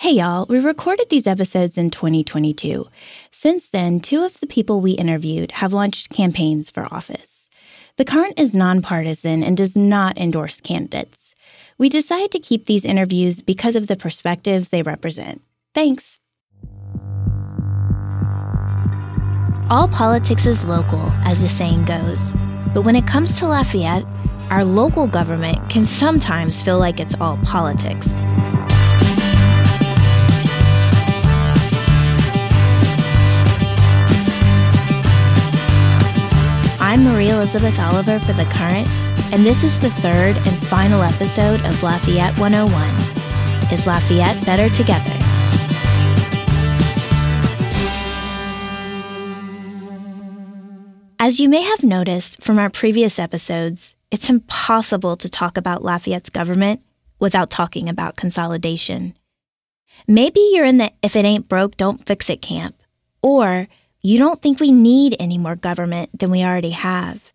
Hey y'all, we recorded these episodes in 2022. Since then, two of the people we interviewed have launched campaigns for office. The Current is nonpartisan and does not endorse candidates. We decided to keep these interviews because of the perspectives they represent. Thanks. All politics is local, as the saying goes. But when it comes to Lafayette, our local government can sometimes feel like it's all politics. I'm Marie Elizabeth Oliver for The Current, and this is the third and final episode of Lafayette 101. Is Lafayette better together? As you may have noticed from our previous episodes, it's impossible to talk about Lafayette's government without talking about consolidation. Maybe you're in the if it ain't broke, don't fix it camp. Or you don't think we need any more government than we already have.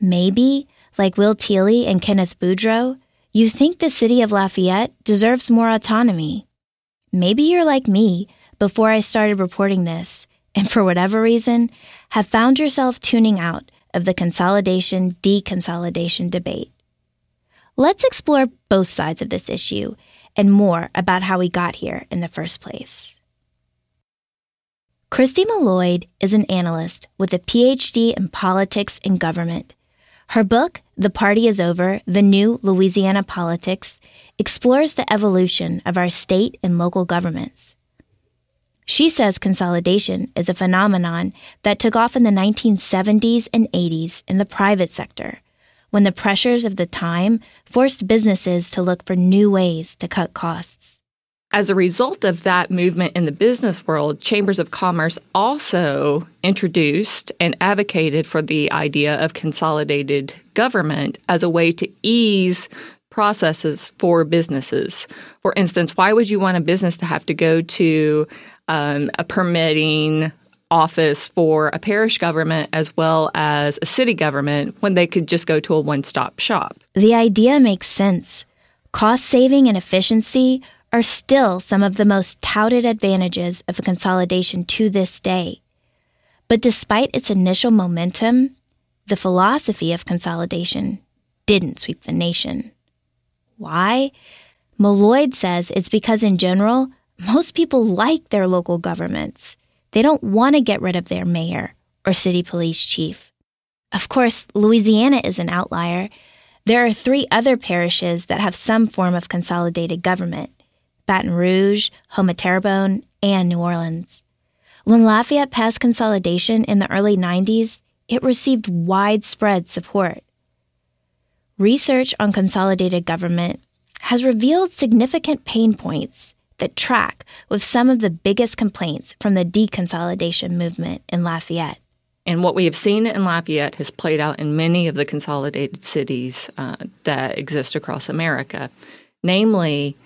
Maybe, like Will Thiele and Kenneth Boudreaux, you think the city of Lafayette deserves more autonomy. Maybe you're like me before I started reporting this, and for whatever reason, have found yourself tuning out of the consolidation deconsolidation debate. Let's explore both sides of this issue and more about how we got here in the first place. Christie Maloyed is an analyst with a PhD in politics and government. Her book, The Party is Over The New Louisiana Politics, explores the evolution of our state and local governments. She says consolidation is a phenomenon that took off in the 1970s and 80s in the private sector, when the pressures of the time forced businesses to look for new ways to cut costs. As a result of that movement in the business world, chambers of commerce also introduced and advocated for the idea of consolidated government as a way to ease processes for businesses. For instance, why would you want a business to have to go to um, a permitting office for a parish government as well as a city government when they could just go to a one stop shop? The idea makes sense. Cost saving and efficiency are still some of the most touted advantages of consolidation to this day. But despite its initial momentum, the philosophy of consolidation didn't sweep the nation. Why? Maloyed says it's because, in general, most people like their local governments. They don't want to get rid of their mayor or city police chief. Of course, Louisiana is an outlier. There are three other parishes that have some form of consolidated government Baton Rouge, Houma Terrebonne, and New Orleans. When Lafayette passed consolidation in the early 90s, it received widespread support. Research on consolidated government has revealed significant pain points that track with some of the biggest complaints from the deconsolidation movement in Lafayette. And what we have seen in Lafayette has played out in many of the consolidated cities uh, that exist across America. Namely,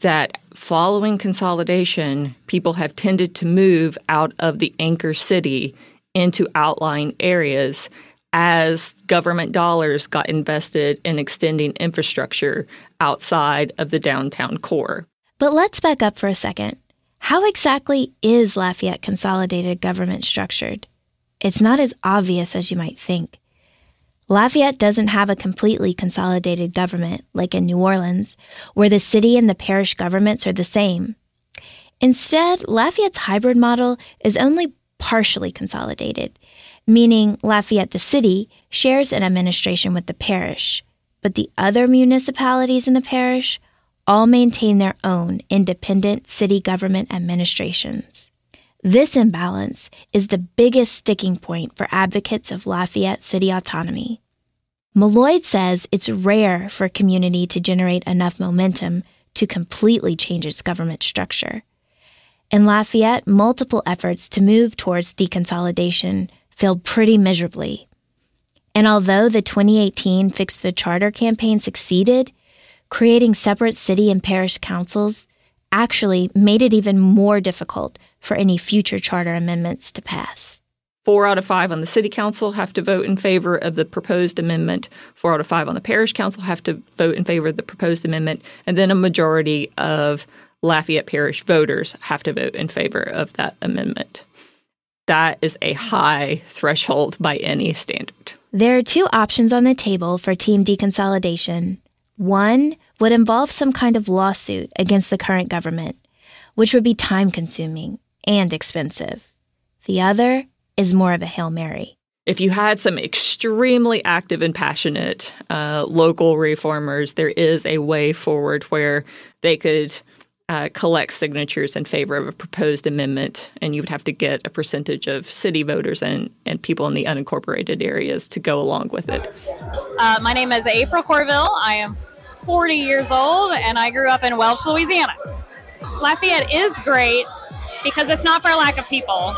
that following consolidation, people have tended to move out of the anchor city into outlying areas as government dollars got invested in extending infrastructure outside of the downtown core. But let's back up for a second. How exactly is Lafayette consolidated government structured? It's not as obvious as you might think. Lafayette doesn't have a completely consolidated government like in New Orleans, where the city and the parish governments are the same. Instead, Lafayette's hybrid model is only partially consolidated, meaning Lafayette, the city, shares an administration with the parish, but the other municipalities in the parish all maintain their own independent city government administrations. This imbalance is the biggest sticking point for advocates of Lafayette city autonomy. Maloyed says it's rare for a community to generate enough momentum to completely change its government structure. In Lafayette, multiple efforts to move towards deconsolidation failed pretty miserably. And although the 2018 Fix the Charter campaign succeeded, creating separate city and parish councils actually made it even more difficult for any future charter amendments to pass. Four out of five on the city council have to vote in favor of the proposed amendment. Four out of five on the parish council have to vote in favor of the proposed amendment. And then a majority of Lafayette Parish voters have to vote in favor of that amendment. That is a high threshold by any standard. There are two options on the table for team deconsolidation. One would involve some kind of lawsuit against the current government, which would be time consuming and expensive. The other is more of a Hail Mary. If you had some extremely active and passionate uh, local reformers, there is a way forward where they could uh, collect signatures in favor of a proposed amendment, and you would have to get a percentage of city voters and, and people in the unincorporated areas to go along with it. Uh, my name is April Corville. I am 40 years old, and I grew up in Welsh, Louisiana. Lafayette is great because it's not for a lack of people.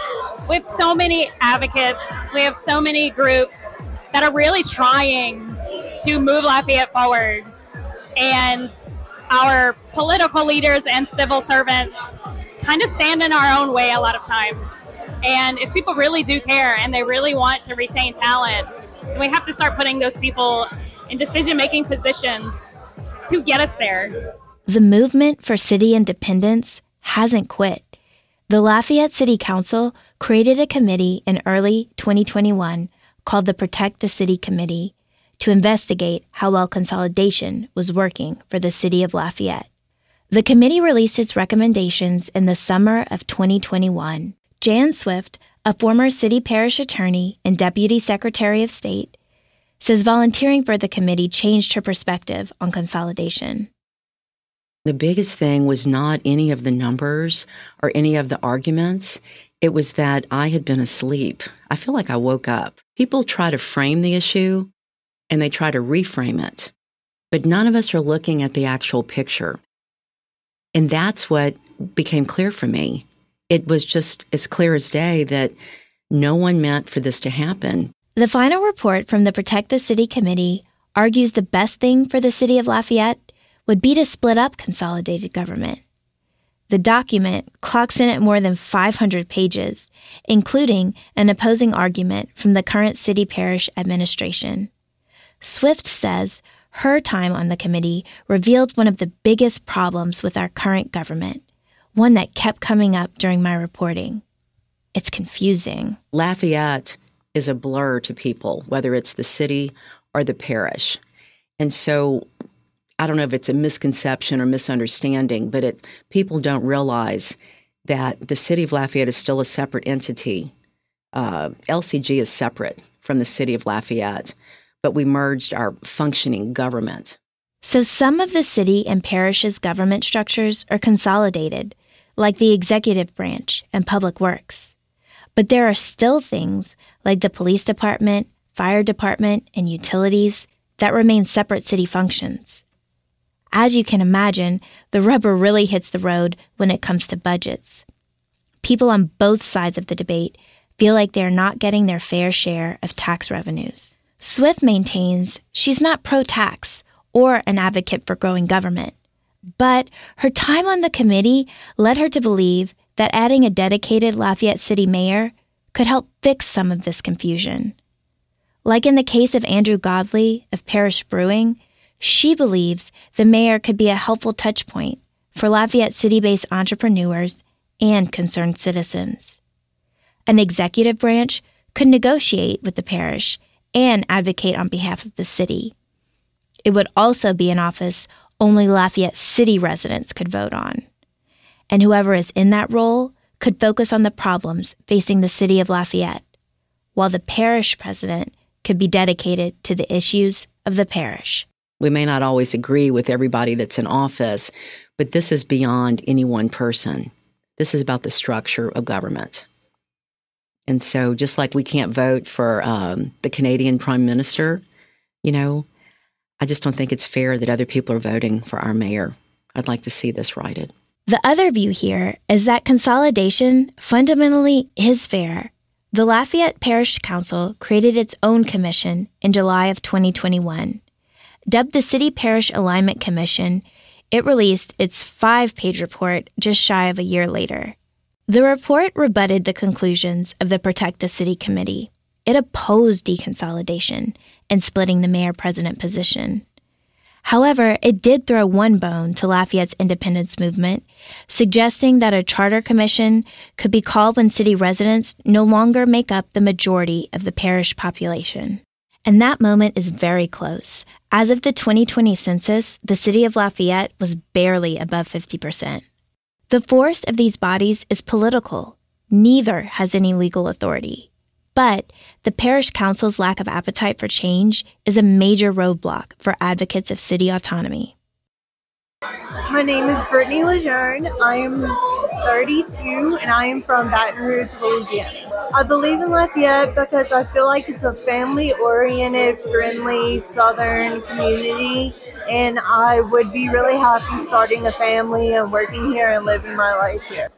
We have so many advocates, we have so many groups that are really trying to move Lafayette forward. And our political leaders and civil servants kind of stand in our own way a lot of times. And if people really do care and they really want to retain talent, we have to start putting those people in decision making positions to get us there. The movement for city independence hasn't quit. The Lafayette City Council created a committee in early 2021 called the Protect the City Committee to investigate how well consolidation was working for the city of Lafayette. The committee released its recommendations in the summer of 2021. Jan Swift, a former city parish attorney and deputy secretary of state, says volunteering for the committee changed her perspective on consolidation. The biggest thing was not any of the numbers or any of the arguments. It was that I had been asleep. I feel like I woke up. People try to frame the issue and they try to reframe it. But none of us are looking at the actual picture. And that's what became clear for me. It was just as clear as day that no one meant for this to happen. The final report from the Protect the City Committee argues the best thing for the city of Lafayette would be to split up consolidated government. The document clocks in at more than 500 pages, including an opposing argument from the current city parish administration. Swift says her time on the committee revealed one of the biggest problems with our current government, one that kept coming up during my reporting. It's confusing. Lafayette is a blur to people, whether it's the city or the parish. And so I don't know if it's a misconception or misunderstanding, but it, people don't realize that the city of Lafayette is still a separate entity. Uh, LCG is separate from the city of Lafayette but we merged our functioning government. So some of the city and parish's government structures are consolidated, like the executive branch and public works. But there are still things like the police department, fire department, and utilities that remain separate city functions. As you can imagine, the rubber really hits the road when it comes to budgets. People on both sides of the debate feel like they're not getting their fair share of tax revenues. Swift maintains she's not pro tax or an advocate for growing government, but her time on the committee led her to believe that adding a dedicated Lafayette City mayor could help fix some of this confusion. Like in the case of Andrew Godley of Parish Brewing, she believes the mayor could be a helpful touchpoint for Lafayette city based entrepreneurs and concerned citizens. An executive branch could negotiate with the parish and advocate on behalf of the city. It would also be an office only Lafayette City residents could vote on. And whoever is in that role could focus on the problems facing the city of Lafayette, while the parish president could be dedicated to the issues of the parish. We may not always agree with everybody that's in office, but this is beyond any one person. This is about the structure of government. And so, just like we can't vote for um, the Canadian Prime Minister, you know, I just don't think it's fair that other people are voting for our mayor. I'd like to see this righted. The other view here is that consolidation fundamentally is fair. The Lafayette Parish Council created its own commission in July of 2021. Dubbed the City Parish Alignment Commission, it released its five page report just shy of a year later. The report rebutted the conclusions of the Protect the City Committee. It opposed deconsolidation and splitting the mayor president position. However, it did throw one bone to Lafayette's independence movement, suggesting that a charter commission could be called when city residents no longer make up the majority of the parish population. And that moment is very close. As of the 2020 census, the city of Lafayette was barely above 50%. The force of these bodies is political. Neither has any legal authority. But the parish council's lack of appetite for change is a major roadblock for advocates of city autonomy. My name is Brittany Lejeune. I am 32 and I am from Baton Rouge, Louisiana. I believe in Lafayette because I feel like it's a family oriented, friendly Southern community and I would be really happy starting a family and working here and living my life here.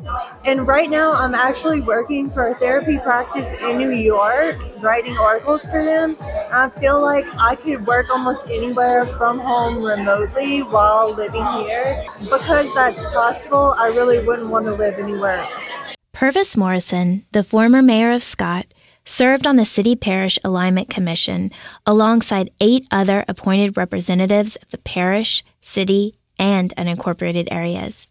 And right now, I'm actually working for a therapy practice in New York, writing articles for them. I feel like I could work almost anywhere from home remotely while living here. Because that's possible, I really wouldn't want to live anywhere else. Purvis Morrison, the former mayor of Scott, served on the City Parish Alignment Commission alongside eight other appointed representatives of the parish, city, and unincorporated areas.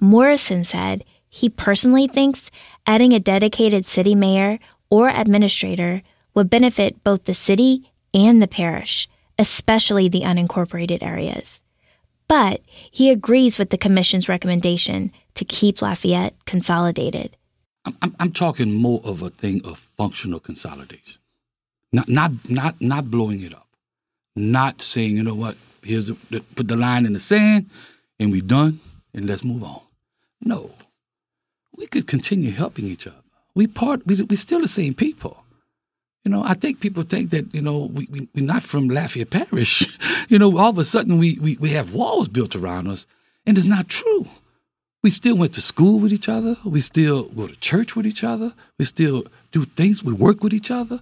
Morrison said he personally thinks adding a dedicated city mayor or administrator would benefit both the city and the parish, especially the unincorporated areas. But he agrees with the Commission's recommendation to keep Lafayette consolidated. I'm, I'm I'm talking more of a thing of functional consolidation, not not not not blowing it up, not saying you know what here's the, the, put the line in the sand and we done and let's move on. No, we could continue helping each other. We part we we still the same people. You know, I think people think that, you know, we, we, we're not from Lafayette Parish. you know, all of a sudden we, we, we have walls built around us, and it's not true we still went to school with each other. We still go to church with each other. We still do things. We work with each other.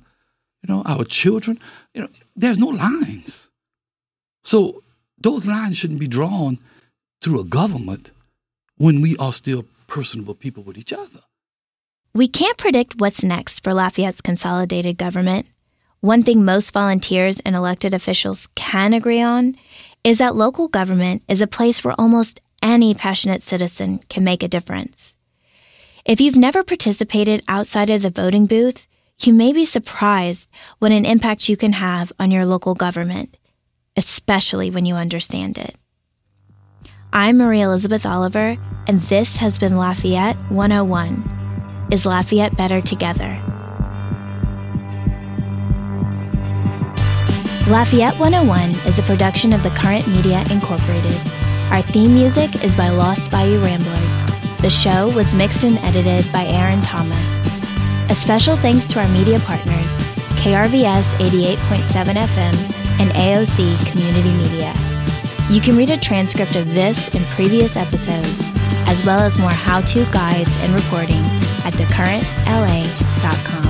You know, our children. You know, there's no lines. So those lines shouldn't be drawn through a government when we are still personable people with each other. We can't predict what's next for Lafayette's consolidated government. One thing most volunteers and elected officials can agree on is that local government is a place where almost any passionate citizen can make a difference. If you've never participated outside of the voting booth, you may be surprised what an impact you can have on your local government, especially when you understand it. I'm Marie Elizabeth Oliver, and this has been Lafayette 101. Is Lafayette better together? Lafayette 101 is a production of the Current Media Incorporated. Our theme music is by Lost Bayou Ramblers. The show was mixed and edited by Aaron Thomas. A special thanks to our media partners, KRVS 88.7 FM and AOC Community Media. You can read a transcript of this and previous episodes, as well as more how to guides and reporting at thecurrentla.com.